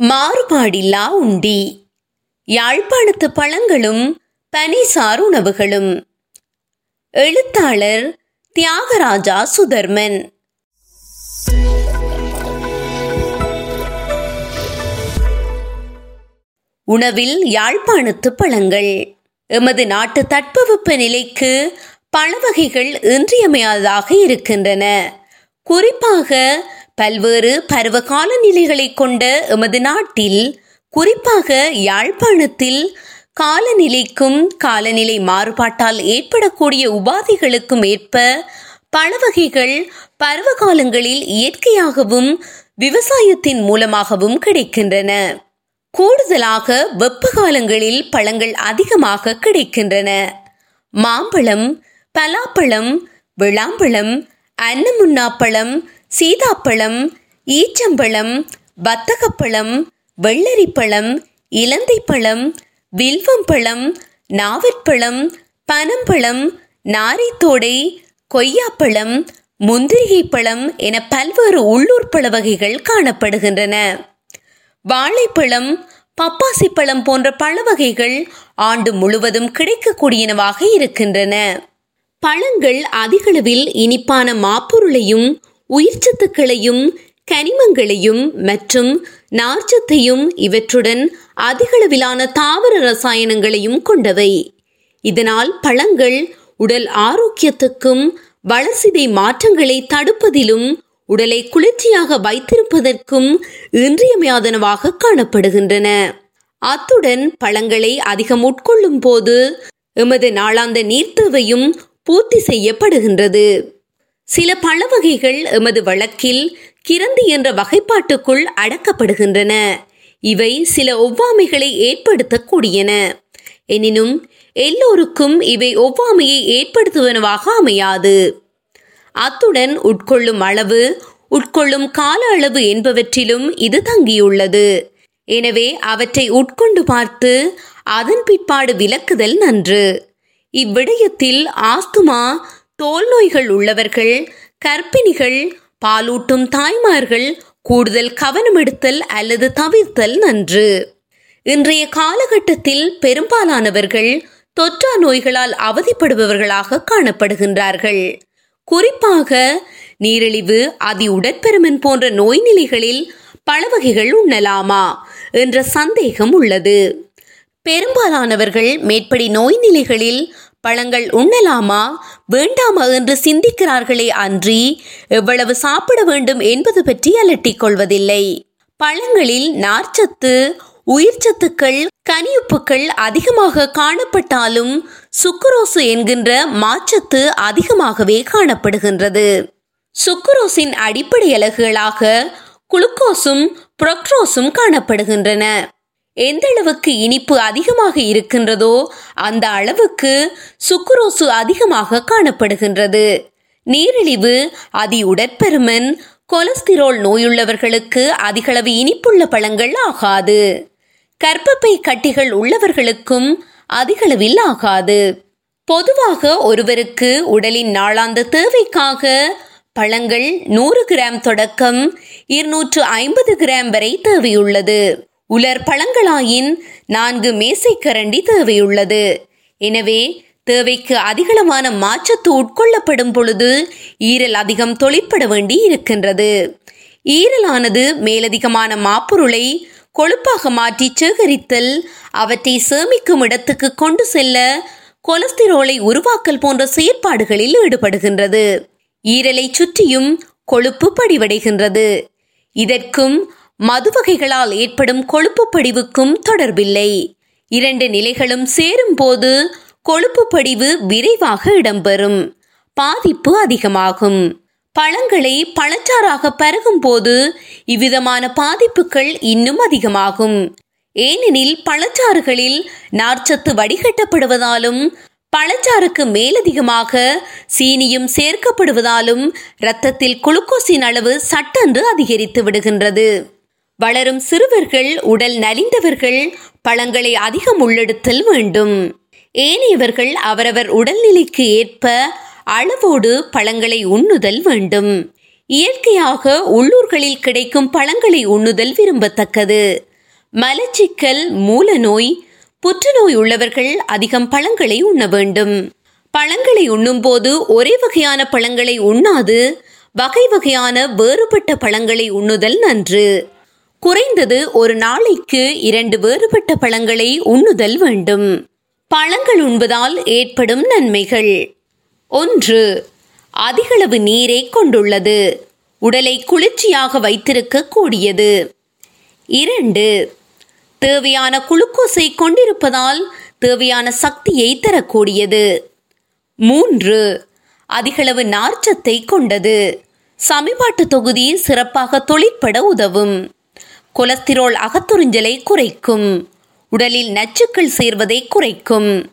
மாறுபாடில்லா உண்டி. யாழ்ப்பாணத்து பழங்களும் பனிசார் உணவுகளும். எழுத்தாளர் தியாகராஜா சுதர்மன். உணவில் யாழ்ப்பாணத்து பழங்கள். எமது நாட்டு தட்பவெப்ப நிலைக்கு பழ வகைகள் இன்றியமையாததாக இருக்கின்றன. குறிப்பாக பல்வேறு பருவகால நிலைகளை கொண்ட எமது நாட்டில் குறிப்பாக யாழ்ப்பாணத்தில் காலநிலைக்கும் காலநிலை மாறுபாட்டால் ஏற்படக்கூடிய உபாதைகளுக்கும் ஏற்ப பல வகைகள் பருவ காலங்களில் இயற்கையாகவும் விவசாயத்தின் மூலமாகவும் கிடைக்கின்றன. கூடுதலாக வெப்ப காலங்களில் பழங்கள் அதிகமாக கிடைக்கின்றன. மாம்பழம் பலாப்பழம் விளாம்பழம் அன்னமுன்னாப்பழம் சீதாப்பழம் ஈச்சம்பழம் வத்தகப்பழம் வெள்ளரிப்பழம் இலந்தைப்பழம் வில்வம்பழம் நாவற்பழம் பனம்பழம் நாரைத்தோடை கொய்யாப்பழம் முந்திரிகை பழம் என பல்வேறு உள்ளூர் பழ வகைகள் காணப்படுகின்றன. வாழைப்பழம் பப்பாசி பழம் போன்ற பழ வகைகள் ஆண்டு முழுவதும் கிடைக்கக்கூடியனவாக இருக்கின்றன. பழங்கள் அதிகளவில் இனிப்பான மாப்பொருளையும் உயிர்ச்சத்துக்களையும் கனிமங்களையும் மற்றும் நார்ச்சத்தையும் இவற்றுடன் அதிகளவிலான தாவர ரசாயனங்களையும் கொண்டவை. இதனால் பழங்கள் உடல் ஆரோக்கியத்துக்கும் வளர்சிதை மாற்றங்களை தடுப்பதிலும் உடலை குளிர்ச்சியாக வைத்திருப்பதற்கும் இன்றியமையாதனவாக காணப்படுகின்றன. அத்துடன் பழங்களை அதிகம் உட்கொள்ளும் போது எமது நாளாந்த நீர்த்தேவையும் பூர்த்தி செய்யப்படுகின்றது. சில பழ வகைகள் எமது வழக்கில் கிரந்தி என்ற வகைப்பாட்டுக்குள் அடக்கப்படுகின்றன. இவை சில ஒவ்வாமைகளை ஏற்படுத்தக்கூடியன. எனினும் எல்லோருக்கும் இவை ஒவ்வாமையை ஏற்படுத்துவனவாக அமையாது. அத்துடன் உட்கொள்ளும் அளவு உட்கொள்ளும் கால அளவு என்பவற்றிலும் இது தங்கியுள்ளது. எனவே அவற்றை உட்கொண்டு பார்த்து அதன் பிற்பாடு விலக்குதல் நன்று. இவ்விடயத்தில் ஆஸ்துமா தோல் நோய்கள் உள்ளவர்கள் கர்ப்பிணிகள் பாலூட்டும் தாய்மார்கள் கூடுதல் கவனம் எடுத்தல் அல்லது தவிர்த்தல் நன்று. இன்றைய காலகட்டத்தில் பெரும்பாலானவர்கள் தொற்றா நோய்களால் அவதிப்படுபவர்களாக காணப்படுகின்றார்கள். குறிப்பாக நீரிழிவு அதி உடற்பெருமன் போன்ற நோய் நிலைகளில் பல வகைகள் உண்ணலாமா என்ற சந்தேகம் உள்ளது. பெரும்பாலானவர்கள் மேற்படி நோய் நிலைகளில் பழங்கள் உண்ணலாமா? வேண்டாமா என்று சிந்திக்கிறார்களே அன்றி எவ்வளவு சாப்பிட வேண்டும் என்பது பற்றி அலட்டிக் கொள்வதில்லை. பழங்களில் நார்ச்சத்து உயிர்ச்சத்துக்கள் கனியுப்புக்கள் அதிகமாக காணப்பட்டாலும் சுக்குரோசு என்கின்ற மாச்சத்து அதிகமாகவே காணப்படுகின்றது. சுக்குரோஸின் அடிப்படை அலகுகளாக குளுக்கோஸும் புரோக்ட்ரோஸும் காணப்படுகின்றன. எந்த அளவுக்கு இனிப்பு அதிகமாக இருக்கின்றதோ அந்த அளவுக்கு சுக்குரோசு அதிகமாக காணப்படுகின்றது. நீரிழிவு அதி உடற்பெருமன் கொலஸ்டிரோல் நோயுள்ளவர்களுக்கு அதிகளவு இனிப்புள்ள பழங்கள் ஆகாது. கர்ப்பப்பை கட்டிகள் உள்ளவர்களுக்கும் அதிகளவில் ஆகாது. பொதுவாக ஒருவருக்கு உடலின் நாளாந்த தேவைக்காக பழங்கள் நூறு கிராம் தொடக்கம் இருநூற்று ஐம்பது கிராம் வரை தேவையுள்ளது. உலர் பழங்களாயின் நான்கு மேசைக்கரண்டி தேவையுள்ளது. எனவே தேவைக்கு அதிகளமான மாற்றத்து உட்கொள்ளப்படும் பொழுது ஈரல் அதிகம் தொழிற்பட வேண்டி இருக்கின்றது. ஈரலானது மேலதிகமான மாப்பொருளை கொழுப்பாக மாற்றி சேகரித்தல் அவற்றை சேமிக்கும் இடத்துக்கு கொண்டு செல்ல கொலஸ்திரோலை உருவாக்கல் போன்ற செயற்பாடுகளில் ஈடுபடுகின்றது. ஈரலை சுற்றியும் கொழுப்பு படிவடைகின்றது. இதற்கும் மது வகைகளால் ஏற்படும் கொழுப்பு படிவுக்கும் தொடர்பில்லை. இரண்டு நிலைகளும் சேரும் போது கொழுப்பு படிவு விரைவாக இடம்பெறும். பாதிப்பு அதிகமாகும். பழங்களை பழச்சாறாக பருகும் போது இவ்விதமான பாதிப்புகள் இன்னும் அதிகமாகும். ஏனெனில் பழச்சாறுகளில் நார்ச்சத்து வடிகட்டப்படுவதாலும் பழச்சாறுக்கு மேலதிகமாக சீனியும் சேர்க்கப்படுவதாலும் இரத்தத்தில் குளுக்கோஸின் அளவு சட்டென்று அதிகரித்து விடுகின்றது. வளரும் சிறுவர்கள் உடல் நலிந்தவர்கள் பழங்களை அதிகம் உள்ளெடுத்தல் வேண்டும். ஏனையவர்கள் அவரவர் உடல்நிலைக்கு ஏற்ப அளவோடு பழங்களை உண்ணுதல் வேண்டும். இயற்கையாக உள்ளூர்களில் கிடைக்கும் பழங்களை உண்ணுதல் விரும்பத்தக்கது. மலச்சிக்கல் மூலநோய் புற்றுநோய் உள்ளவர்கள் அதிகம் பழங்களை உண்ண வேண்டும். பழங்களை உண்ணும்போது ஒரே வகையான பழங்களை உண்ணாது வகை வகையான வேறுபட்ட பழங்களை உண்ணுதல் நன்று. குறைந்தது ஒரு நாளைக்கு இரண்டு வேறுபட்ட பழங்களை உண்ணுதல் வேண்டும். பழங்கள் உண்பதால் ஏற்படும் நன்மைகள். ஒன்று அதிகளவு நீரை கொண்டுள்ளது. உடலை குளிர்ச்சியாக வைத்திருக்க கூடியது இரண்டு தேவையான குளுக்கோஸை கொண்டிருப்பதால் தேவையான சக்தியை தரக்கூடியது. மூன்று அதிகளவு நார்ச்சத்தை கொண்டது. சமிபாட்டு தொகுதி சிறப்பாக தொழிற்பட உதவும். கொலஸ்திரோல் அகத்துறிஞ்சலை குறைக்கும். உடலில் நச்சுக்கள் சேர்வதை குறைக்கும்.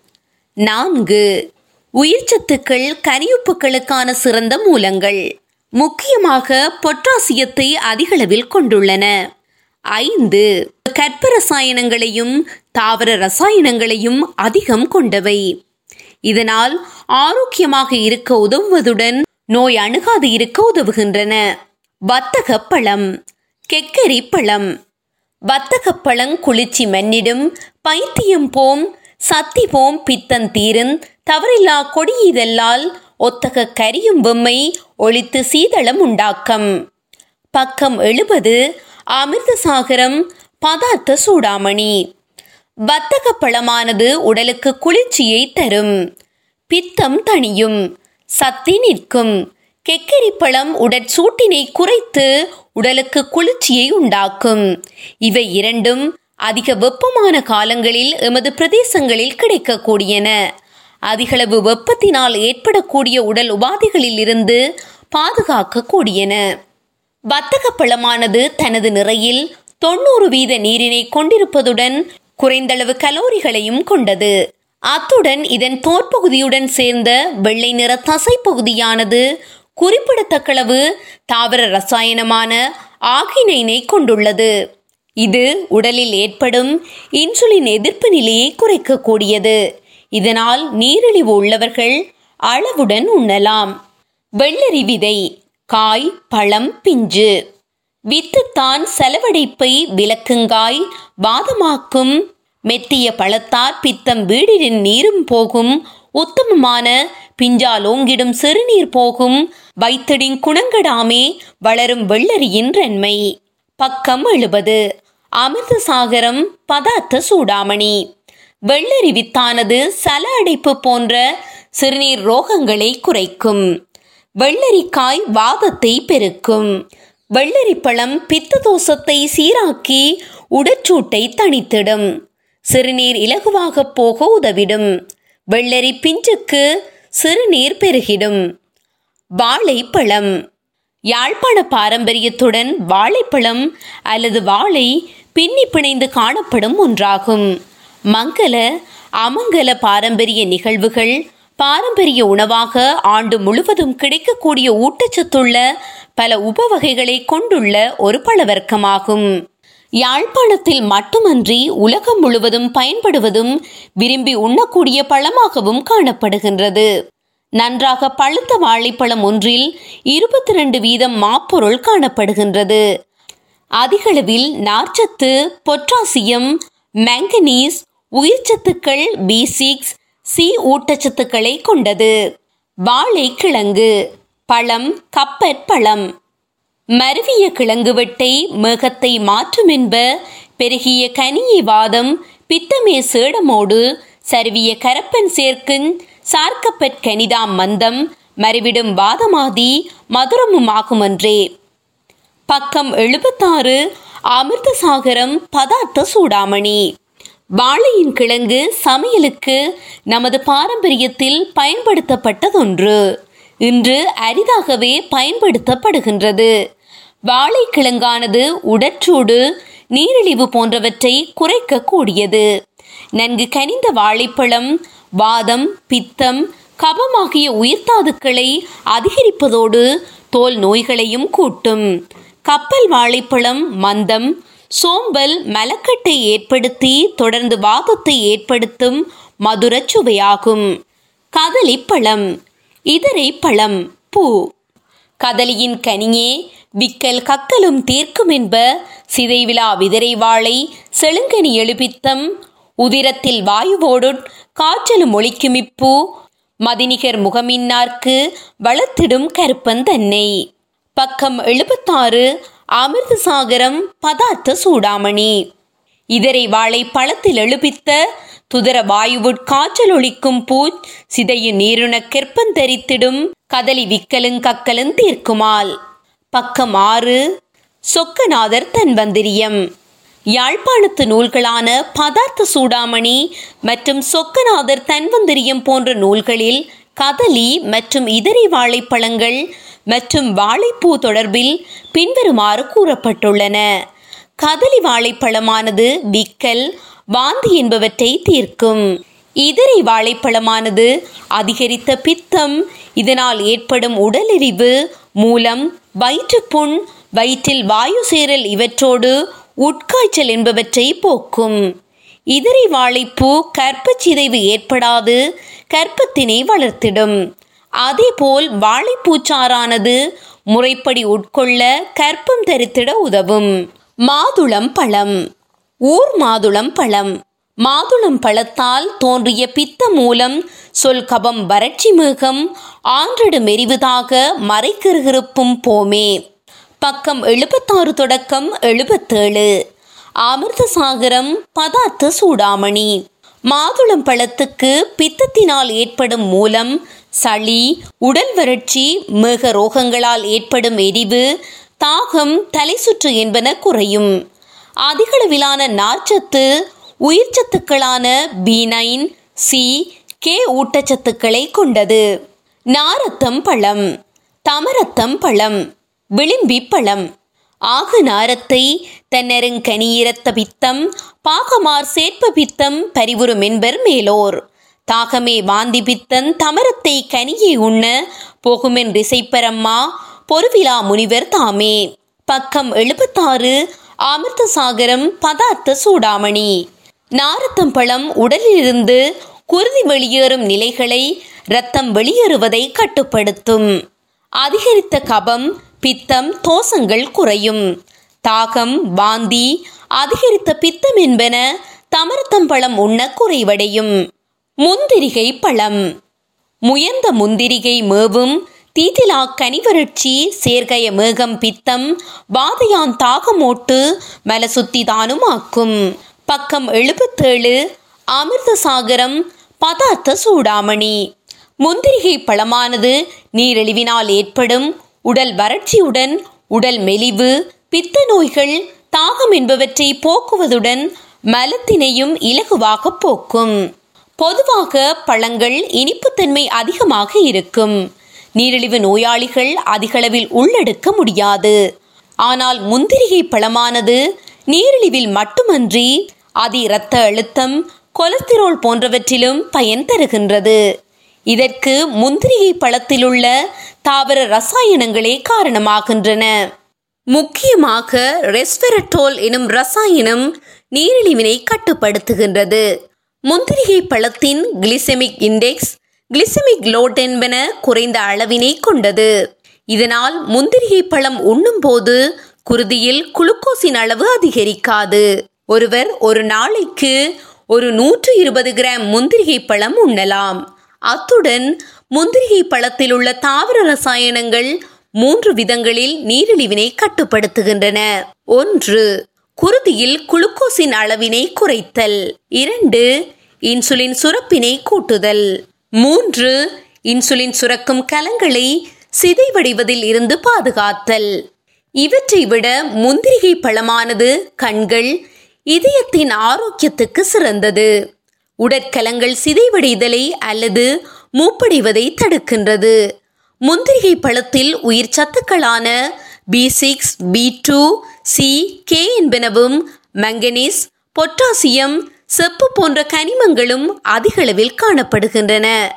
நான்கு உயிர்ச்சத்துக்கள் கரியுப்புகளுக்கான சிறந்த மூலங்கள். முக்கியமாக பொட்டாசியத்தை அதிகளவில் கொண்டுள்ளன. ஐந்து கற்ப ரசாயனங்களையும் தாவர ரசாயனங்களையும் அதிகம் கொண்டவை. இதனால் ஆரோக்கியமாக இருக்க உதவுவதுடன் நோய் அணுகாது இருக்க உதவுகின்றன. வத்தக பழம் கெக்கரி பழம் வத்தகப்பழம் குளிர்ச்சி மன்னிடும் பைத்தியம் போம் சத்தி போம் பித்தன் தீரன் தவறில்லா கொடியிதெல்லால் ஒத்தக கரியும் வெம்மை ஒழித்து சீதளம் உண்டாக்கம். பக்கம் எழுபது அமிர்தசாகரம் பதார்த்த சூடாமணி. வத்தக பழமானது உடலுக்கு குளிர்ச்சியை தரும். பித்தம் தணியும் சத்தி நிற்கும். கெக்கரி பழம் உடற்சூட்டினை குறைத்து உடலுக்கு குளிர்ச்சியை உண்டாக்கும். இவை இரண்டும் அதிக வெப்பமான காலங்களில் எமது பிரதேசங்களில் கிடைக்கக்கூடியன. அதிகளவு வெப்பத்தினால் ஏற்படக்கூடிய உடல் உபாதைகளில் இருந்து பாதுகாக்கக்கூடியன. வர்த்தக பழமானது தனது நிறையில் தொண்ணூறு வீத நீரினை கொண்டிருப்பதுடன் குறைந்தளவு கலோரிகளையும் கொண்டது. அத்துடன் இதன் தோற்பகுதியுடன் சேர்ந்த வெள்ளை நிற தசை பகுதியானது குறிப்பிடத்தக்களவு தாவர ரசாயனமான ஆகினைனை கொண்டுள்ளது. இது உடலில் ஏற்படும் இன்சுலின் எதிர்ப்பு நிலையை குறைக்கக்கூடியது. இதனால் நீரிழிவு உள்ளவர்கள் அளவுடன் உண்ணலாம். வெள்ளரி விதை காய் பழம் பிஞ்சு. வித்துத்தான் செலவடைப்பை விளக்குங்காய் வாதமாக்கும். மெத்திய பழத்தார் பித்தம் வீடின் நீரும் போகும் உத்தமமான பிஞ்சாலோங்கிடும் சிறுநீர் போகும். வைத்தடின் குணங்கடாமே வளரும் வெள்ளரியின் ரன்மை பக்கம் எழுபது. அமிர்தசாகரம் பதார்த்த சூடாமணி. வெள்ளரி வித்தானது சல அடைப்பு போன்ற சிறுநீர் ரோகங்களை குறைக்கும். வெள்ளரிக்காய் வாதத்தை பெருக்கும். வெள்ளரி பழம் பித்த தோசத்தை சீராக்கி உடற்சூட்டை தணித்திடும். சிறுநீர் இலகுவாக போக உதவிடும். வெள்ளரி பிஞ்சுக்கு சிறுநீர் பெருகிடும். வாழைப்பழம். யாழ்ப்பாண பாரம்பரியத்துடன் வாழைப்பழம் அல்லது வாழை பின்னி பிணைந்து காணப்படும் ஒன்றாகும். மங்கள அமங்கல பாரம்பரிய நிகழ்வுகள் பாரம்பரிய உணவாக ஆண்டு முழுவதும் கிடைக்கக்கூடிய ஊட்டச்சத்துள்ள பல உபவகைகளை கொண்டுள்ள ஒரு பழவர்க்கமாகும். யாழ்ப்பாணத்தில் மட்டுமன்றி உலகம் முழுவதும் பயன்படுவதும் விரும்பி உண்ணக்கூடிய பழமாகவும் காணப்படுகின்றது. நன்றாக பழுத்த வாழைப்பழம் ஒன்றில் இருபத்தி ரெண்டு வீதம் மாப்பொருள் காணப்படுகின்றது. அதிகளவில் நார்ச்சத்து பொட்டாசியம் மேங்கனீஸ் உயிர்ச்சத்துக்கள் பி சிக்ஸ் சி ஊட்டச்சத்துக்களை கொண்டது. வாழைக்கிழங்கு பழம் கப்பற் பழம் மருவிய கிழங்கு வெட்டை மேகத்தை மாற்றும் என்ப பெருகிய கனியை வாதம் பித்தமே சேடமோடு சருவிய கரப்பன் சேர்க்குஞ் சார்க்கப்பற் கனிதாம் மந்தம் மறுவிடும் வாதமாதி மதுரமுமாகுமன்றே பக்கம் எழுபத்தாறு அமிர்தசாகரம் பதார்த்த சூடாமணி. வாழையின் கிழங்கு சமையலுக்கு நமது பாரம்பரியத்தில் பயன்படுத்தப்பட்டதொன்று. இன்று அரிதாகவே பயன்படுத்தப்படுகின்றது. வாழைக்கிழங்கானது உடற்றூடு நீரிழிவு போன்றவற்றை குறைக்கக்கூடியது. நன்கு கனிந்த வாழைப்பழம் வாதம் பித்தம் கபமாகிய உயிர்த்தாதுக்களை அதிகரிப்பதோடு தோல் நோய்களையும் கூட்டும். கப்பல் வாழைப்பழம் மந்தம் சோம்பல் மலக்கட்டை ஏற்படுத்தி தொடர்ந்து வாதத்தை ஏற்படுத்தும் மதுரச் சுவையாகும். கதலிப்பழம் இதரை பழம் பூ. கதலியின் கனியே விக்கல் கக்கலும் தீர்க்கும் என்ப சிதைவிழா விதிரை வாழை செழுங்கனி எழுபித்தம். உதிரத்தில் வாயுவோடு ஒழிக்கும் ஒழிக்குமிப்பூ மதிநிகர் முகமின்னார்க்கு வளர்த்திடும் கருப்பந்தன்னை பக்கம் எழுபத்தாறு அமிர்த சாகரம் பதார்த்த சூடாமணி. இதரை வாழை பழத்தில் எழுபித்த துதர வாயுவுட் காய்ச்சல் ஒழிக்கும் பூச் சிதையு நீருணக் கெற்பந்தரித்திடும் கதலி விக்கலுங் கக்கலும் தீர்க்குமால். பக்கம் ஆறு. சொக்கநாதர் தன்வந்திரியம் யாழ்ப்பாணத்து நூல்களான பதார்த்த சூடாமணி மற்றும் சொக்கநாதர் தன்வந்திரியம் போன்ற நூல்களில் கதலி மற்றும் இதரி வாழைப்பழங்கள் மற்றும் வாழைப்பூ தொடர்பில் பின்வருமாறு கூறப்பட்டுள்ளன. கதலி வாழைப்பழமானது விக்கல் வாந்தி என்பவற்றை தீர்க்கும். இதரை வாழைப்பழமானது அதிகரித்த பித்தம் இதனால் ஏற்படும் உடலெறிவு மூலம் வயிற்றுப்புண் வயிற்றில் வாயு சேரல் இவற்றோடு உட்காய்ச்சல் என்பவற்றை போக்கும். இதரை வாழைப்பூ கற்பச்சிதைவு ஏற்படாது கற்பத்தினை வளர்த்திடும். அதேபோல் வாழைப்பூச்சாறானது முறைப்படி உட்கொள்ள கற்பம் தரித்திட உதவும். மாதுளம் பழம். ஊர் மாதுளம் பழம். மாதுளம் பழத்தால் தோன்றிய பித்த மூலம் சொல் கபம் வறட்சி மேகம் ஆன்றடு மெரிவதாக மறைக்கிருகிருப்பும் போமே. பக்கம் எழுபத்தாறு தொடக்கம் எழுபத்தேழு. அமிர்த சாகரம் பதார்த்த சூடாமணி. மாதுளம் பழத்துக்கு பித்தத்தினால் ஏற்படும் மூலம் சளி உடல் வறட்சி மேக ரோகங்களால் ஏற்படும் எரிவு தாகம் தலை சுற்று என்பன குறையும். அதிகளவிலான நார்ச்சத்து உயிர்ச்சத்துக்களான பி நைன் சி கே ஊட்டச்சத்துக்களை கொண்டது. நாரத்தம் பழம் தமரத்தம் பழம் விளிம்பி பழம். ஆகு நாரத்தை தன்னருங்கனியிரத்த பித்தம் பாகமார் சேர்ப்ப பித்தம் பரிவுறும் என்பர் மேலோர். தாகமே வாந்தி பித்தன் தமரத்தை கனியை உண்ண போகுமென் ரிசைப்பரம்மா பொருவிழா முனிவர் தாமே. பக்கம் எழுபத்தாறு அமிர்தசாகரம் பதார்த்த சூடாமணி. நாரத்தம் பழம் உடலிலிருந்து குருதி வெளியேறும் நிலைகளை இரத்தம் வெளியேறுவதை கட்டுப்படுத்தும். அதிகரித்த கபம் பித்தம் தோசங்கள் குறையும். தாகம் வாந்தி அதிகரித்த பித்தம் என்பன தமரத்தம்பழம் உண்ண குறைவடையும். முந்திரிகை பழம். முயந்த முந்திரிகை மேவும் தீதிலா கனிவறட்சி சேர்கய மேகம் பித்தம் வாதையான் தாகமோட்டு மலசுத்திதானும் ஆக்கும் பக்கம் எழுபத்தேழு அமிர்தசாகரம் பதார்த்த சூடாமணி. முந்திரிகை பழமானது நீரிழிவினால் ஏற்படும் உடல் வறட்சியுடன் உடல் மெலிவு பித்த நோய்கள் தாகம் என்பவற்றை போக்குவதுடன் மலத்தினையும் இலகுவாக போக்கும். பொதுவாக பழங்கள் இனிப்புத்தன்மை அதிகமாக இருக்கும். நீரிழிவு நோயாளிகள் அதிகளவில் உள்ளெடுக்க முடியாது. ஆனால் முந்திரிகை பழமானது நீரிழிவில் மட்டுமன்றி அதி இரத்த அழுத்தம் கொலஸ்டிரோல் போன்றவற்றிலும் பயன் தருகின்றது. இதற்கு முந்திரிகை பழத்திலுள்ள தாவர ரசாயனங்களே காரணமாகின்றன. முக்கியமாக ரெஸ்வெரட்டோல் எனும் ரசாயனம் நீரிழிவினை கட்டுப்படுத்துகின்றது. முந்திரிகை பழத்தின் கிளிசெமிக் இண்டெக்ஸ் கிளிசெமிக் லோட் என்பன குறைந்த அளவினை கொண்டது. இதனால் முந்திரிகை பழம் உண்ணும் போது குருதியில் குளுக்கோஸின் அளவு அதிகரிக்காது. ஒருவர் ஒரு நாளைக்கு ஒரு நூற்று இருபது கிராம் முந்திரிகை பழம் உண்ணலாம். அத்துடன் முந்திரிகை பழத்தில் உள்ள தாவர ரசாயனங்கள் மூன்று விதங்களில் நீரிழிவினை கட்டுப்படுத்துகின்றன. ஒன்று குருதியில் குளுக்கோஸின் அளவினை குறைத்தல். இரண்டு இன்சுலின் சுரப்பினை கூட்டுதல். மூன்று இன்சுலின் சுரக்கும் கலங்களை சிதைவடைவதில் இருந்து பாதுகாத்தல். இவற்றை விட முந்திரிகை பழமானது கண்கள் இதயத்தின் ஆரோக்கியத்துக்கு சிறந்தது. உடற்கலங்கள் சிதைவடைதலை அல்லது மூப்படைவதை தடுக்கின்றது. முந்திரிகை பழத்தில் உயிர் சத்துக்களான B six B two C K என்பனவும் மங்கனீஸ் பொட்டாசியம் செப்பு போன்ற கனிமங்களும் அதிகளவில் காணப்படுகின்றன.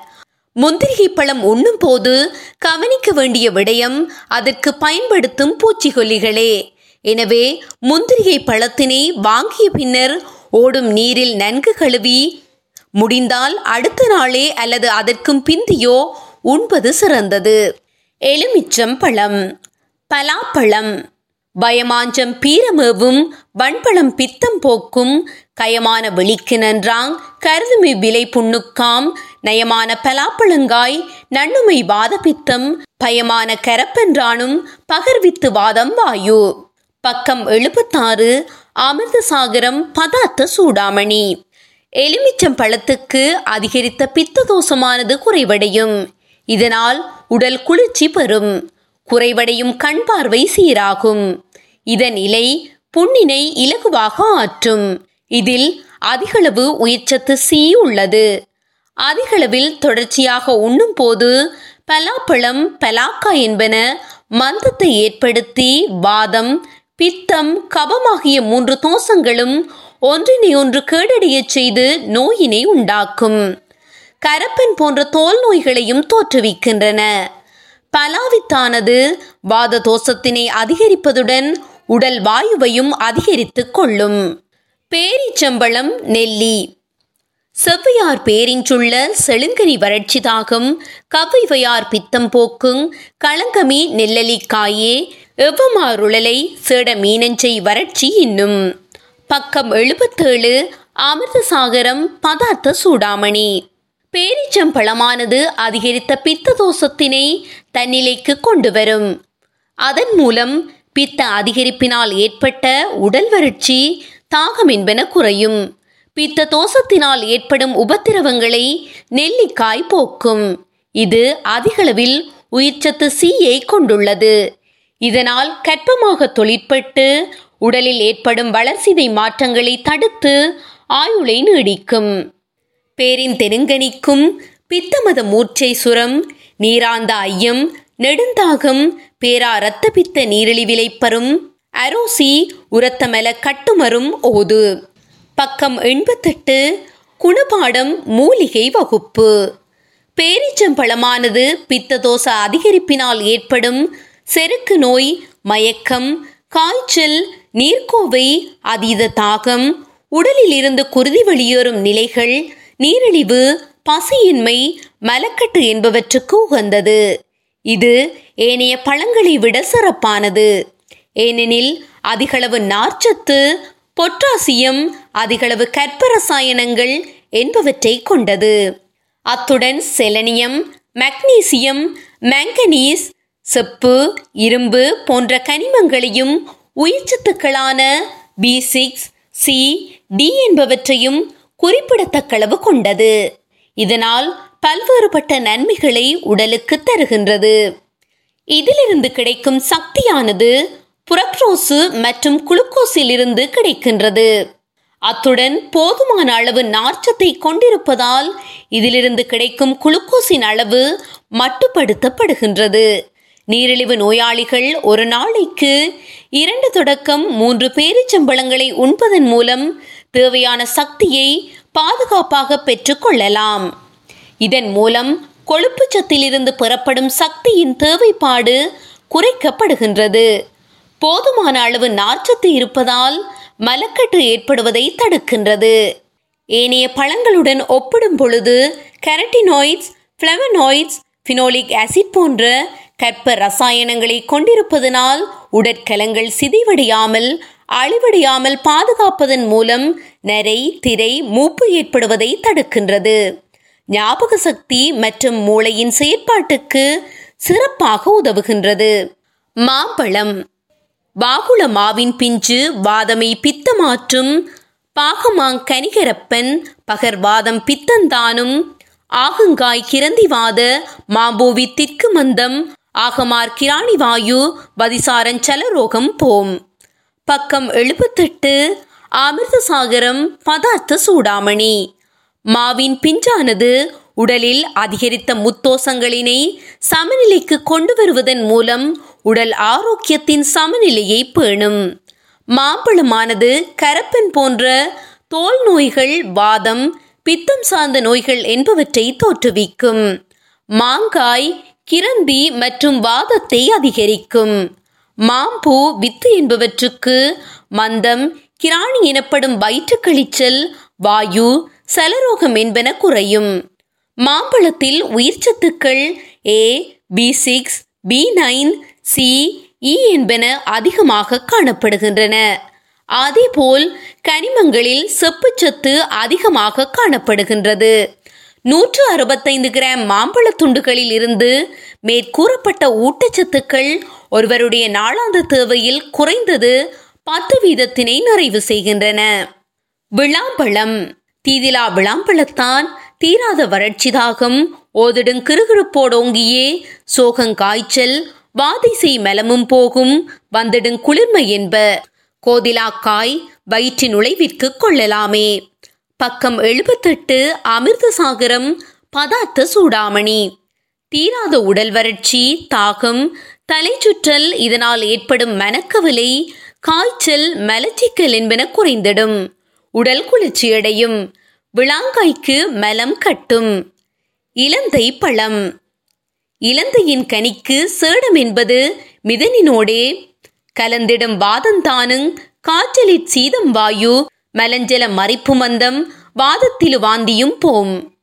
முந்திரிகை பழம் உண்ணும் போது கவனிக்க வேண்டிய விடயம் அதற்கு பயன்படுத்தும் பூச்சிக்கொல்லிகளே. எனவே முந்திரியை பழத்தினை வாங்கிய பின்னர் ஓடும் நீரில் நன்கு கழுவி முடிந்தால் அடுத்த நாளே அல்லது அதற்கும் பிந்தியோ உண்பது சிறந்தது. எலுமிச்சம் பழம் பலாப்பழம் பயமாஞ்சம் பீரமேவும் வன்பழம் பித்தம் போக்கும் கயமான வெளிக்கு நன்றாங் கருதுமை விலை புண்ணுக்காம் நயமான பலாப்பழங்காய் நன்னுமை வாத பித்தம் பயமான கரப்பென்றானும் பகர்வித்து வாதம் வாயு. பக்கம் எழுபத்தாறு அமிர்தசாகரம் பதார்த்த சூடாமணி. எலுமிச்சம் பழத்துக்கு அதிகரித்த பித்த தோஷமானது குறைவடையும். இதனால் உடல் குளிர்ச்சி பெறும். குறைவடையும் கண் பார்வை சீராகும். இதன் இலை புண்ணினை இலகுவாக ஆற்றும். இதில் அதிகளவு உயிர்ச்சத்து சி உள்ளது. அதிகளவில் தொடர்ச்சியாக உண்ணும் போது பலாப்பழம் பலாக்கா என்பன மந்தத்தை ஏற்படுத்தி வாதம் பித்தம் கபமாகிய மூன்று தோஷங்களும் ஒன்றினை ஒன்று கேடடையச் செய்து நோயினை உண்டாக்கும். கரப்பன் போன்ற தோல் நோய்களையும் தோற்றுவிக்கின்றன. பலாவித்தானது வாத தோஷத்தினை அதிகரிப்பதுடன் உடல் வாயுவையும் அதிகரித்துக் கொள்ளும். பேரிச்சம்பளம் நெல்லி. செவ்வையார் பேரிஞ்சுள்ள செழுங்கனி வறட்சி தாகம் கவ்வைவையார் பித்தம் போக்குங் களங்கமி நெல்லலிக்காயே எவ்வமாருளலை சேட மீனஞ்சை வறட்சி இன்னும்? பக்கம் எழுபத்தேழு அமிர்தசாகரம் பதார்த்த சூடாமணி. பேரிச்சம்பழமானது அதிகரித்த பித்த தோஷத்தினை தன்னிலைக்கு கொண்டு வரும் அதன் மூலம் பித்த அதிகரிப்பினால் ஏற்பட்ட உடல் வறட்சி தாகம் என்பன குறையும். பித்த தோஷத்தினால் ஏற்படும் உபத்திரவங்களை நெல்லிக்காய் போக்கும். இது அதிகளவில் உயிர்ச்சத்து சீயை கொண்டுள்ளது. இதனால் கற்பமாக தொழிற்பட்டு உடலில் ஏற்படும் வளர்சிதை மாற்றங்களை தடுத்து ஆயுளை நீடிக்கும். பேரின் தெருங்கனிக்கும் பித்தமத மூர்ச்சை சுரம் நீராந்த ஐயம் நெடுந்தாகம் பேரா இரத்த பித்த நீரிழிவிலைப்பரும் அரோசி உரத்தமல கட்டுமரும் ஓது. பக்கம் எண்பத்தெட்டு குணபாடம் மூலிகை வகுப்பு. பேரிச்சம்பழமானது பித்ததோச அதிகரிப்பினால் ஏற்படும் செருக்கு நோய் மயக்கம் காய்ச்சல் நீர்க்கோவை அதீத தாகம் உடலில் இருந்து குருதி வெளியேறும் நிலைகள் நீரிழிவு பசியின்மை மலக்கட்டு என்பவற்றுக்கு உகந்தது. இது ஏனைய பழங்களை விட சிறப்பானது. ஏனெனில் அதிகளவு நார்ச்சத்து பொட்டாசியம் அதிகளவு கற்பரசாயனங்கள் என்பவற்றை கொண்டது. அத்துடன் செலனியம் மக்னீசியம் மேங்கனீஸ் செப்பு இரும்பு போன்ற கனிமங்களையும் உயிர்ச்சத்துக்களான பி சிக்ஸ் சி டி என்பவற்றையும் குறிப்பிடத்தக்களவு கொண்டது. இதனால் பல்வேறுபட்ட நன்மைகளை உடலுக்கு தருகின்றது. இதிலிருந்து கிடைக்கும் சக்தியானது புரக்ரோசு மற்றும் குளுக்கோஸில் இருந்து கிடைக்கின்றது. அத்துடன் போதுமான அளவு நார்ச்சத்தை கொண்டிருப்பதால் இதிலிருந்து கிடைக்கும் குளுக்கோஸின் அளவு மட்டுப்படுத்தப்படுகின்றது. நீரிழிவு நோயாளிகள் ஒரு நாளைக்கு இரண்டு தொடக்கம் மூன்று பேரிச்சம்பழங்களை உண்பதன் மூலம் தேவையான சக்தியை பாதுகாப்பாக பெற்றுக்கொள்ளலாம் இதன் மூலம் கொழுப்பு சத்திலிருந்து பெறப்படும் சக்தியின் தேவைப்பாடு குறைக்கப்படுகின்றது. போதுமான அளவு நார்ச்சத்து இருப்பதால் மலக்கட்டு ஏற்படுவதை தடுக்கின்றது. ஏனைய பழங்களுடன் ஒப்பிடும் பொழுது கெரட்டினாய்ட்ஸ் ஃப்ளவனாய்ட்ஸ் ஃபினோலிக் ஆசிட் போன்ற கற்ப ரசாயனங்களை கொண்டிருப்பதனால் உடற்கலங்கள் சிதைவடையாமல் அழிவடையாமல் பாதுகாப்பதன் மூலம் நரை திரை மூப்பு ஏற்படுவதை தடுக்கின்றது. ஞாபக சக்தி மற்றும் மூளையின் செயற்பாட்டுக்கு சிறப்பாக உதவுகின்றது. மாம்பழம். வாகுள மாவின் பிஞ்சு வாதமை பித்தமாற்றும் பாகமாங் கனிகரப்பன் பகர்வாதம் பித்தந்தானும் ஆகுங்காய் கிரந்திவாத மாம்போவி திற்கு மந்தம் ஆகமார் கிராணி வாயு பதிசாரன் சலரோகம் போம். பக்கம் எழுபத்தெட்டு அமிர்தசாகரம் பதார்த்த சூடாமணி. மாவின் பிஞ்சானது உடலில் அதிகரித்த முத்தோசங்களினை சமநிலைக்கு கொண்டு வருவதன் மூலம் உடல் ஆரோக்கியத்தின் சமநிலையை பேணும். மாம்பழமானது கரப்பன் போன்ற தோல் நோய்கள் வாதம் பித்தம் சார்ந்த நோய்கள் என்பவற்றை தோற்றுவிக்கும். மாங்காய் கிரந்தி மற்றும் வாதத்தை அதிகரிக்கும். மாம்பூ வித்து என்பவற்றுக்கு மந்தம் கிராணி எனப்படும் வயிற்றுக்கழிச்சல் வாயு சலரோகம் என்பன குறையும். மாம்பழத்தில் உயிர்ச்சத்துக்கள் A B six B nine C E e என்பன அதிகமாக காணப்படுகின்றன. அதேபோல் கனிமங்களில் செப்புச்சத்து அதிகமாக காணப்படுகின்றது. நூற்று அறுபத்தைந்து கிராம் மாம்பழ துண்டுகளில் இருந்து மேற்கூறப்பட்ட ஊட்டச்சத்துக்கள் ஒருவருடைய நாளாந்த தேவையில் குறைந்தது பத்து வீதத்தினை நிறைவு செய்கின்றன. விளாம்பழம். தீதிலா விளாம்பழத்தான் தீராத வறட்சி தாகம். ஓதிடும் கிருகிருப்போடோங்கியே சோகங்காய்ச்சல் வாதிசை மலமும் போகும் வந்திடும் குளிர்மை என்ப கோதிலாக்காய் வயிற்றின் நுழைவிற்கு கொள்ளலாமே. பக்கம் எழுபத்தெட்டு அமிர்தசாகரம் பதார்த்த சூடாமணி. தீராத உடல் வறட்சி தாகம் தலைச்சுற்றல் இதனால் ஏற்படும் மனக்கவலை காய்ச்சல் மலச்சிக்கல் என்பன குறைந்திடும். உடல் குளிர்ச்சியடையும் விளாங்காய்க்கு மலம் கட்டும். இலந்தை பழம். இலந்தையின் கனிக்கு சேடம் என்பது மிதனினோடே. கலந்திடும் வாதந்தானுங் காய்ச்சலிற் சீதம் வாயு மலஞ்சல மறிப்பு மந்தம் வாதத்திலு வாந்தியும் போம்.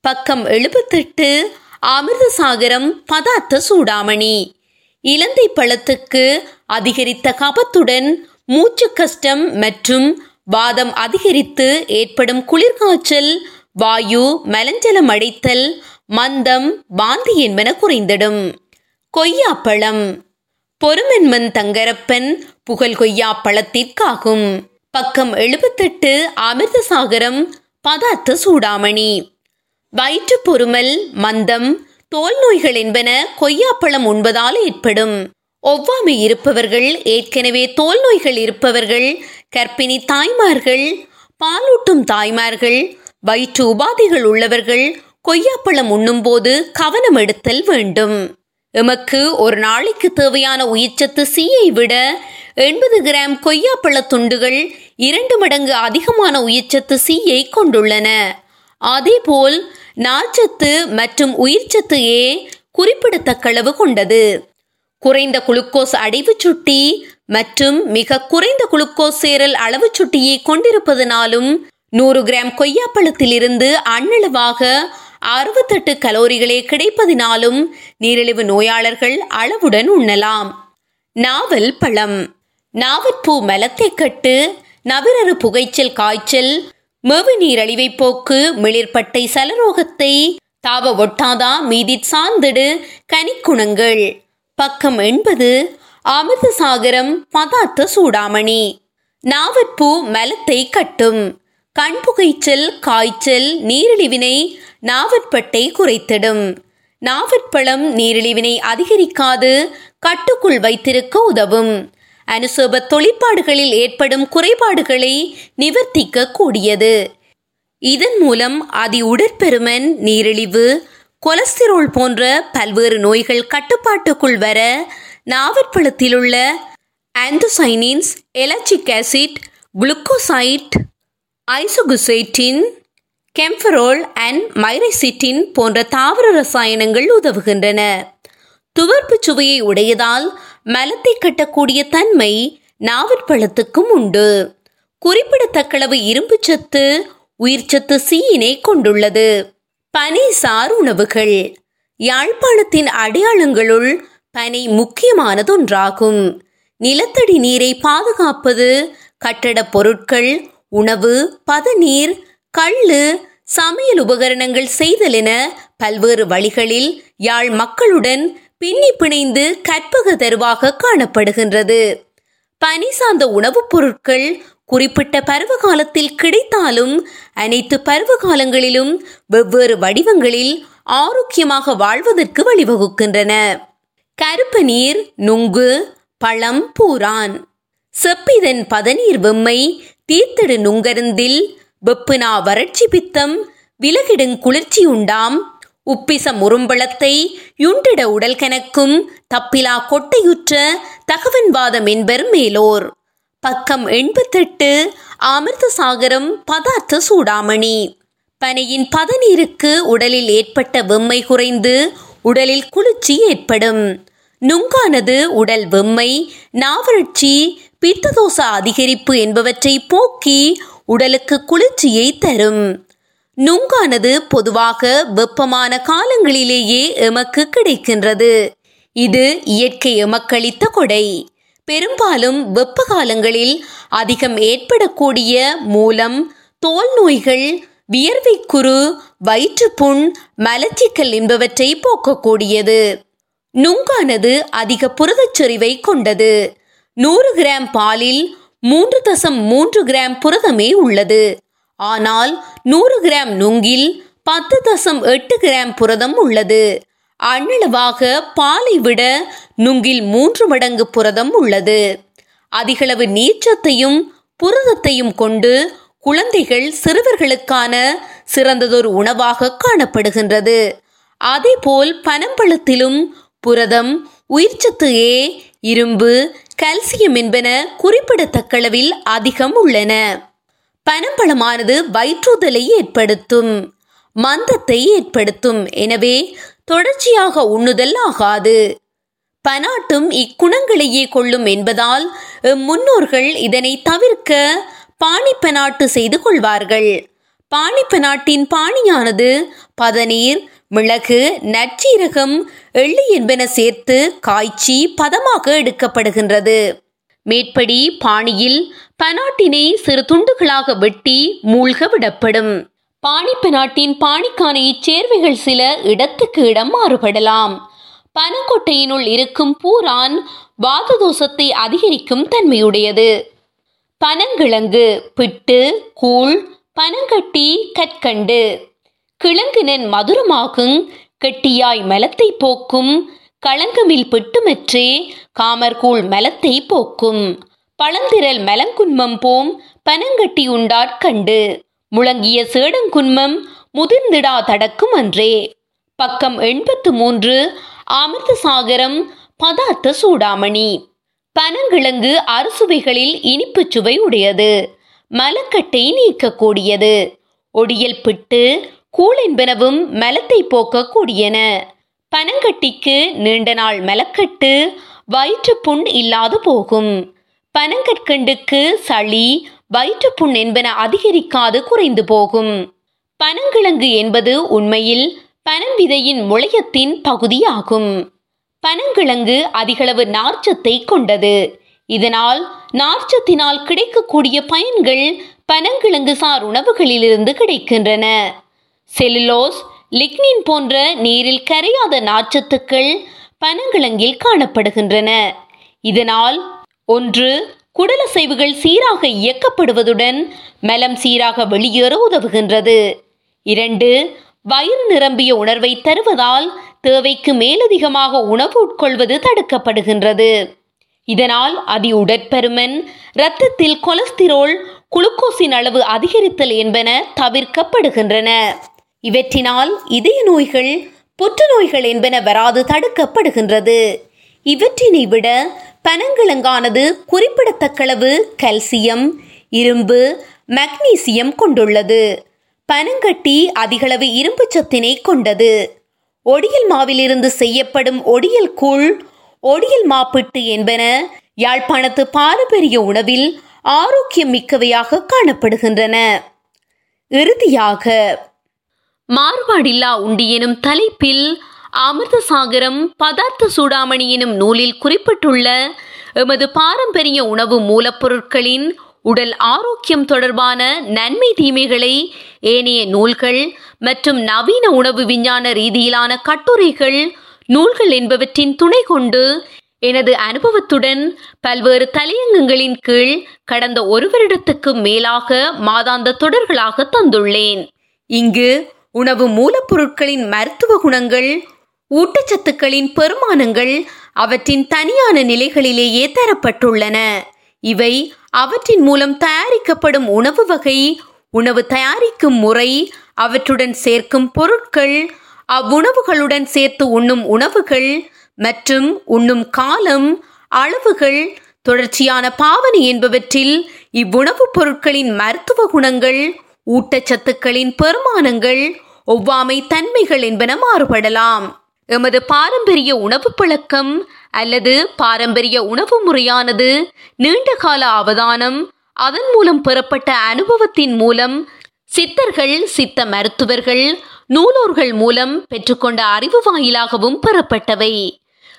பக்கம் எழுபத்தெட்டு அமிர்தசாகரம் பதார்த்த சூடாமணி. இலந்தை பழத்துக்கு அதிகரித்த கபத்துடன் மூச்சு கஷ்டம் மற்றும் வாதம் அதிகரித்து ஏற்படும் குளிர்காய்ச்சல் வாயு மலஞ்சலம் அடைத்தல் மந்தம் வாந்தி என்பன குறைந்திடும். கொய்யாப்பழம். பொறுமென்மன் தங்கரப்பன் புகழ் கொய்யா பழத்திற்காகும். பக்கம் எழுபத்தெட்டு அமிர்தசாகரம் பதார்த்த சூடாமணி. வயிற்று பொறுமல் மந்தம் தோல் நோய்கள் என்பன கொய்யாப்பழம் உண்பதால் ஏற்படும். ஒவ்வாமை இருப்பவர்கள் ஏற்கனவே தோல் நோய்கள் இருப்பவர்கள் கர்ப்பிணி தாய்மார்கள் பாலூட்டும் தாய்மார்கள் வயிற்று உபாதைகள் உள்ளவர்கள் கொய்யாப்பழம் உண்ணும்போது கவனம் எடுத்தல் வேண்டும். எமக்கு ஒரு நாளைக்கு தேவையான உயிர்ச்சத்து சீயை விட எண்பது கிராம் கொய்யாப்பழ துண்டுகள் இரண்டு மடங்கு அதிகமான உயிர்ச்சத்து சீயை கொண்டுள்ளன. அதேபோல் நார்ச்சத்து மற்றும் உயிர்ச்சத்து ஏ குறிப்பிடத்தக்களவு கொண்டது. குறைந்த குளுக்கோஸ் அடைவு சுட்டி மற்றும் மிக குறைந்த குளுக்கோஸ் சேரல் அளவு சுட்டியை கொண்டிருப்பதனாலும் நூறு கிராம் கொய்யாப்பழத்திலிருந்து அண்ணளவாக அறுபத்தெட்டு கலோரிகளே கிடைப்பதினாலும் நீரிழிவு நோயாளர்கள் அளவுடன் உண்ணலாம். நாவல் பழம். நாவற்பூ மலத்தை கட்டு நவிரறு புகைச்சல் காய்ச்சல் மெவு நீரழிவை போக்கு மிளிர்பட்டை சலரோகத்தை தாவ ஒட்டாதா மீதி சார்ந்திடு கனிக்குணங்கள். பக்கம் எண்பது அமிர்தசாகரம் பதார்த்த சூடாமணி. நாவற்பூ மலத்தை கட்டும். கண் புகைச்சல் காய்ச்சல் நீரிழிவினை நாவற்பட்டை குறைத்திடும். நாவற்பழம் நீரிழிவினை அதிகரிக்காது கட்டுக்குள் வைத்திருக்க உதவும். அனுசோப தொழிற்பாடுகளில் ஏற்படும் குறைபாடுகளை நிவர்த்திக்க கூடியது இதன் மூலம் அதி உடற்பெருமன் நீரிழிவு கொலஸ்டிரோல் போன்ற பல்வேறு நோய்கள் கட்டுப்பாட்டுக்குள் வர நாவற்பழத்திலுள்ள anthocyanins ellagic acid glucoside isoquercetin kaempferol and myricetin போன்ற தாவர ரசாயனங்கள் உதவுகின்றன. துவர்ப்பு சுவையை உடையதால் மலத்தை கட்டக்கூடிய தன்மை நாவற்பழத்துக்கும் உண்டு. குறிப்பிடத்தக்களவு இரும்பு சத்து உயிர்ச்சத்து சீயினை கொண்டுள்ளது. பனிசார் உணவுகள். யாழ்ப்பாணத்தின் அடையாளங்களுள் பனை முக்கியமானதொன்றாகும். நிலத்தடி நீரை பாதுகாப்பது கட்டடப் பொருட்கள் உணவு பதநீர் கள்ளு சமையல் உபகரணங்கள் செய்தல் என பல்வேறு வழிகளில் யாழ் மக்களுடன் பின்னி பிணைந்து கற்பக தருவாக காணப்படுகின்றது. பனி சார்ந்த உணவுப் பொருட்கள் குறிப்பிட்ட பருவ காலத்தில் கிடைத்தாலும் அனைத்து பருவ காலங்களிலும் வெவ்வேறு வடிவங்களில் ஆரோக்கியமாக வாழ்வதற்கு வழிவகுக்கின்றன. கருப்பு நீர் நுங்கு பழம் பூரான். செப்பிதன் பதநீர் வெம்மை தீர்த்தடு நுங்கருந்தில் வெப்புனா வறட்சி பித்தம் விலகிடும் குளிர்ச்சி உண்டாம் உப்பிச முரும்பளத்தை யுண்டிட உடல் கணக்கும் தப்பிலா கொட்டையுற்ற தகவன்வாதம் என்பர் மேலோர் பக்கம் எண்பத்தெட்டு அமிர்தசாகரம் பதார்த்த சூடாமணி. பனையின் பதநீருக்கு உடலில் ஏற்பட்ட வெம்மை குறைந்து உடலில் குளிர்ச்சி ஏற்படும். நுங்கானது உடல் வெம்மை நாவறட்சி பித்ததோச அதிகரிப்பு என்பவற்றை போக்கி உடலுக்கு குளிர்ச்சியை தரும். நுங்கானது பொதுவாக வெப்பமான காலங்களிலேயே எமக்கு கிடைக்கின்றது. இது இயற்கை எமக்களித்த கொடை. பெரும்பாலும் வெப்ப காலங்களில் அதிகம் ஏற்படக்கூடிய மூலம் தோல் நோய்கள் வியர்வைக்குறு வயிற்றுப்புண் மலச்சிக்கல் என்பவற்றை போக்கக்கூடியது. நுங்கானது அதிக புரதச்செறிவை கொண்டது. நூறு கிராம் பாலில் மூன்று தசம் மூன்று கிராம் புரதமே உள்ளது. ஆனால் நூறு கிராம் நுங்கில் பத்து தசம் எட்டு கிராம் புரதம் உள்ளது. அண்ணளவாக பாலை விட நுங்கில் மூன்று மடங்கு புரதம் உள்ளது. அதிகளவு நீர்ச்சத்தையும் புரதத்தையும் கொண்டு குழந்தைகள் சிறுவர்களுக்கான சிறந்ததொரு உணவாக காணப்படுகின்றது. அதேபோல் பனம்பழத்திலும் புரதம் உயிர்ச்சத்து ஏ இரும்பு கல்சியம் என்பன குறிப்பிடத்தக்களவில் அதிகம் உள்ளன. பனம்பழமானது வயிற்றுதலை ஏற்படுத்தும் மந்தத்தை ஏற்படுத்தும். எனவே தொடர்ச்சியாக உண்ணுதல் ஆகாது. பனாட்டும் இக்குணங்களையே கொள்ளும் என்பதால் முன்னோர்கள் இதனை தவிர்க்க பாணிப்பனாட்டு செய்து கொள்வார்கள். பாணிப்பனாட்டின் பாணியானது பதநீர் மிளகு நச்சீரகம் எள்ளு என்பன சேர்த்து காய்ச்சி பதமாக எடுக்கப்படுகின்றது. மேற்படி பாணியில் பனாட்டினை சிறு துண்டுகளாக வெட்டி மூழ்க விடப்படும். பாணிப்பனாட்டின் பாணிக்கான இச்சேர்வைகள் சில இடத்துக்கு இடம் மாறுபடலாம். பனங்கொட்டையினுள் இருக்கும் பூரான் வாததோஷத்தை அதிகரிக்கும் தன்மையுடையது. பனங்கிழங்கு பிட்டு கூழ் பனங்கட்டி கற்கண்டு. கிழங்கினன் மதுரமாகும் கெட்டியாய் மலத்தை போக்கும் களங்கமில் பிட்டுமெற்றே காமர்கூழ் மலத்தை போக்கும். பழந்திரல் மலங்குன்மம் போம் பனங்கட்டி உண்டாட்கண்டு முழங்கிய சேடங்குன்மம் முதிர்ந்திடா தடக்கும் அன்றே. பக்கம் எண்பத்து மூன்று அமிர்த சாகரம் பதார்த்த சூடாமணி. பனங்கிழங்கு அறுசுவைகளில் இனிப்பு சுவை உடையது. மலக்கட்டை நீக்கக்கூடியது. ஒடியல் பிட்டு கூழ் என்பனவும் மலத்தை போக்கக்கூடியன. பனங்கட்டிக்கு நீண்ட நாள் மெலக்கட்டு வயிற்று புண் இல்லாது போகும். பனங்கற்கண்டுக்கு சளி வயிற்றுப்புண் என்பன அதிகரிக்காது குறைந்து போகும். பனங்கிழங்கு என்பது உண்மையில் பனம்பிதையின் முளையத்தின் பகுதியாகும். பனங்கிழங்கு அதிகளவு நார்ச்சத்தை கொண்டது. இதனால் நார்ச்சத்தினால் கிடைக்கக்கூடிய பயன்கள் பனங்கிழங்கு சார் உணவுகளிலிருந்து கிடைக்கின்றன. செல்லுலோஸ் லிக்னின் போன்ற நீரில் கரையாத நார்ச்சத்துக்கள் பனங்கிழங்கில் காணப்படுகின்றன. இதனால் ஒன்று குடலசைவுகள் சீராக இயக்கப்படுவதுடன் மலம் சீராக வெளியேற உதவுகின்றது. இரண்டு வயிறு நிரம்பிய உணர்வை தருவதால் தேவைக்கு மேலதிகமாக உணவு உட்கொள்வது தடுக்கப்படுகின்றது. இதனால் அதி உடற்பருமன் இரத்தத்தில் கொலஸ்திரோல் குளுக்கோஸின் அளவு அதிகரித்தல் என்பன தவிர்க்கப்படுகின்றன. இவற்றினால் இதய நோய்கள் புற்றுநோய்கள் என்பன வராது தடுக்கப்படுகின்றது. இவற்றினை விட பனங்கிழங்கானது குறிப்பிடத்தக்களவு கல்சியம் இரும்பு மக்னீசியம் கொண்டுள்ளது. பனங்கட்டி அதிகளவு இரும்பு சத்தினை கொண்டது. ஒடியல் மாவிலிருந்து செய்யப்படும் ஒடியல் கூழ் ஒடியல் மாப்பிட்டு என்பன யாழ்ப்பாணத்து பாரம்பரிய உணவில் ஆரோக்கியம் மிக்கவையாக காணப்படுகின்றன. இறுதியாக மாறுபாடில்லா உண்டி எனும் தலைப்பில் அமிர்தசாகரம் பதார்த்த சூடாமணி எனும் நூலில் குறிப்பிட்டுள்ள எமது பாரம்பரிய உணவு மூலப்பொருட்களின் உடல் ஆரோக்கியம் தொடர்பான நன்மை தீமைகளை ஏனைய நூல்கள் மற்றும் நவீன உணவு விஞ்ஞான ரீதியிலான கட்டுரைகள் நூல்கள் என்பவற்றின் துணை கொண்டு எனது அனுபவத்துடன் பல்வேறு தலையங்கங்களின் கீழ் கடந்த ஒரு வருடத்துக்கு மேலாக மாதாந்த தொடர்களாக தந்துள்ளேன். இங்கு உணவு மூலப்பொருட்களின் மருத்துவ குணங்கள் ஊட்டச்சத்துக்களின் பெருமானங்கள் அவற்றின் தனியான நிலைகளிலேயே தரப்பட்டுள்ளன. இவை அவற்றின் மூலம் தயாரிக்கப்படும் உணவு வகை உணவு தயாரிக்கும் முறை அவற்றுடன் சேர்க்கும் பொருட்கள் அவ்வுணவுகளுடன் சேர்த்து உண்ணும் உணவுகள் மற்றும் உண்ணும் காலம் அளவுகள் தொடர்ச்சியான பாவனை என்பவற்றில் இவ்வுணவுப் பொருட்களின் மருத்துவ குணங்கள் ஊட்டச்சத்துக்களின் பெருமானங்கள் ஒவ்வாமை தன்மைகள் என்பன மாறுபடலாம். எமது பாரம்பரிய உணவு பழக்கம் அல்லது பாரம்பரிய உணவு முறையானது நீண்டகால அவதானம் அதன் மூலம் பெறப்பட்ட அனுபவத்தின் மூலம் சித்தர்கள் சித்த மருத்துவர்கள் நூலோர்கள் மூலம் பெற்றுக்கொண்ட அறிவு வாயிலாகவும் பெறப்பட்டவை.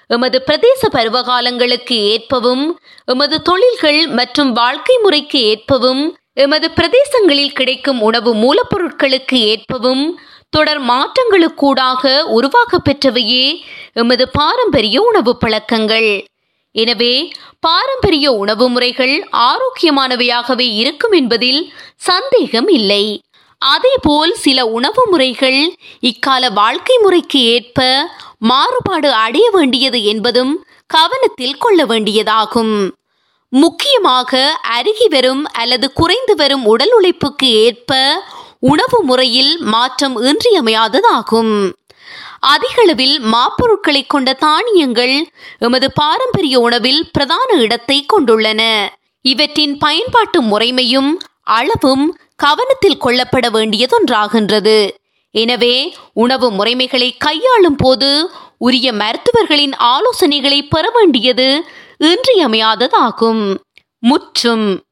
எமது பிரதேச பருவகாலங்களுக்கு ஏற்பவும் எமது தொழில்கள் மற்றும் வாழ்க்கை முறைக்கு ஏற்பவும் எமது பிரதேசங்களில் கிடைக்கும் உணவு மூலப்பொருட்களுக்கு ஏற்பவும் தொடர் மாற்றங்களுக்கூடாக உருவாக்கப் பெற்றவையே எமது பாரம்பரிய உணவு பழக்கங்கள். எனவே பாரம்பரிய உணவு முறைகள் ஆரோக்கியமானவையாகவே இருக்கும் என்பதில் சந்தேகம் இல்லை. அதேபோல் சில உணவு முறைகள் இக்கால வாழ்க்கை முறைக்கு ஏற்ப மாறுபாடு அடைய வேண்டியது என்பதும் கவனத்தில் கொள்ள வேண்டியதாகும். முக்கியமாக அருகி வரும் அல்லது குறைந்து வரும் உடல் உழைப்புக்கு ஏற்ப உணவு முறையில் மாற்றம் இன்றியமையாததாகும். அதிகளவில் மாப்பொருட்களை கொண்ட தானியங்கள் எமது பாரம்பரிய உணவில் பிரதான இடத்தை கொண்டுள்ளன. இவற்றின் பயன்பாட்டு முறைமையும் அளவும் கவனத்தில் கொள்ளப்பட வேண்டியதொன்றாகின்றது. எனவே உணவு முறைமைகளை கையாளும் போது உரிய மருத்துவர்களின் ஆலோசனைகளை பெற வேண்டியது இன்றியமையாததாகும். முற்றும்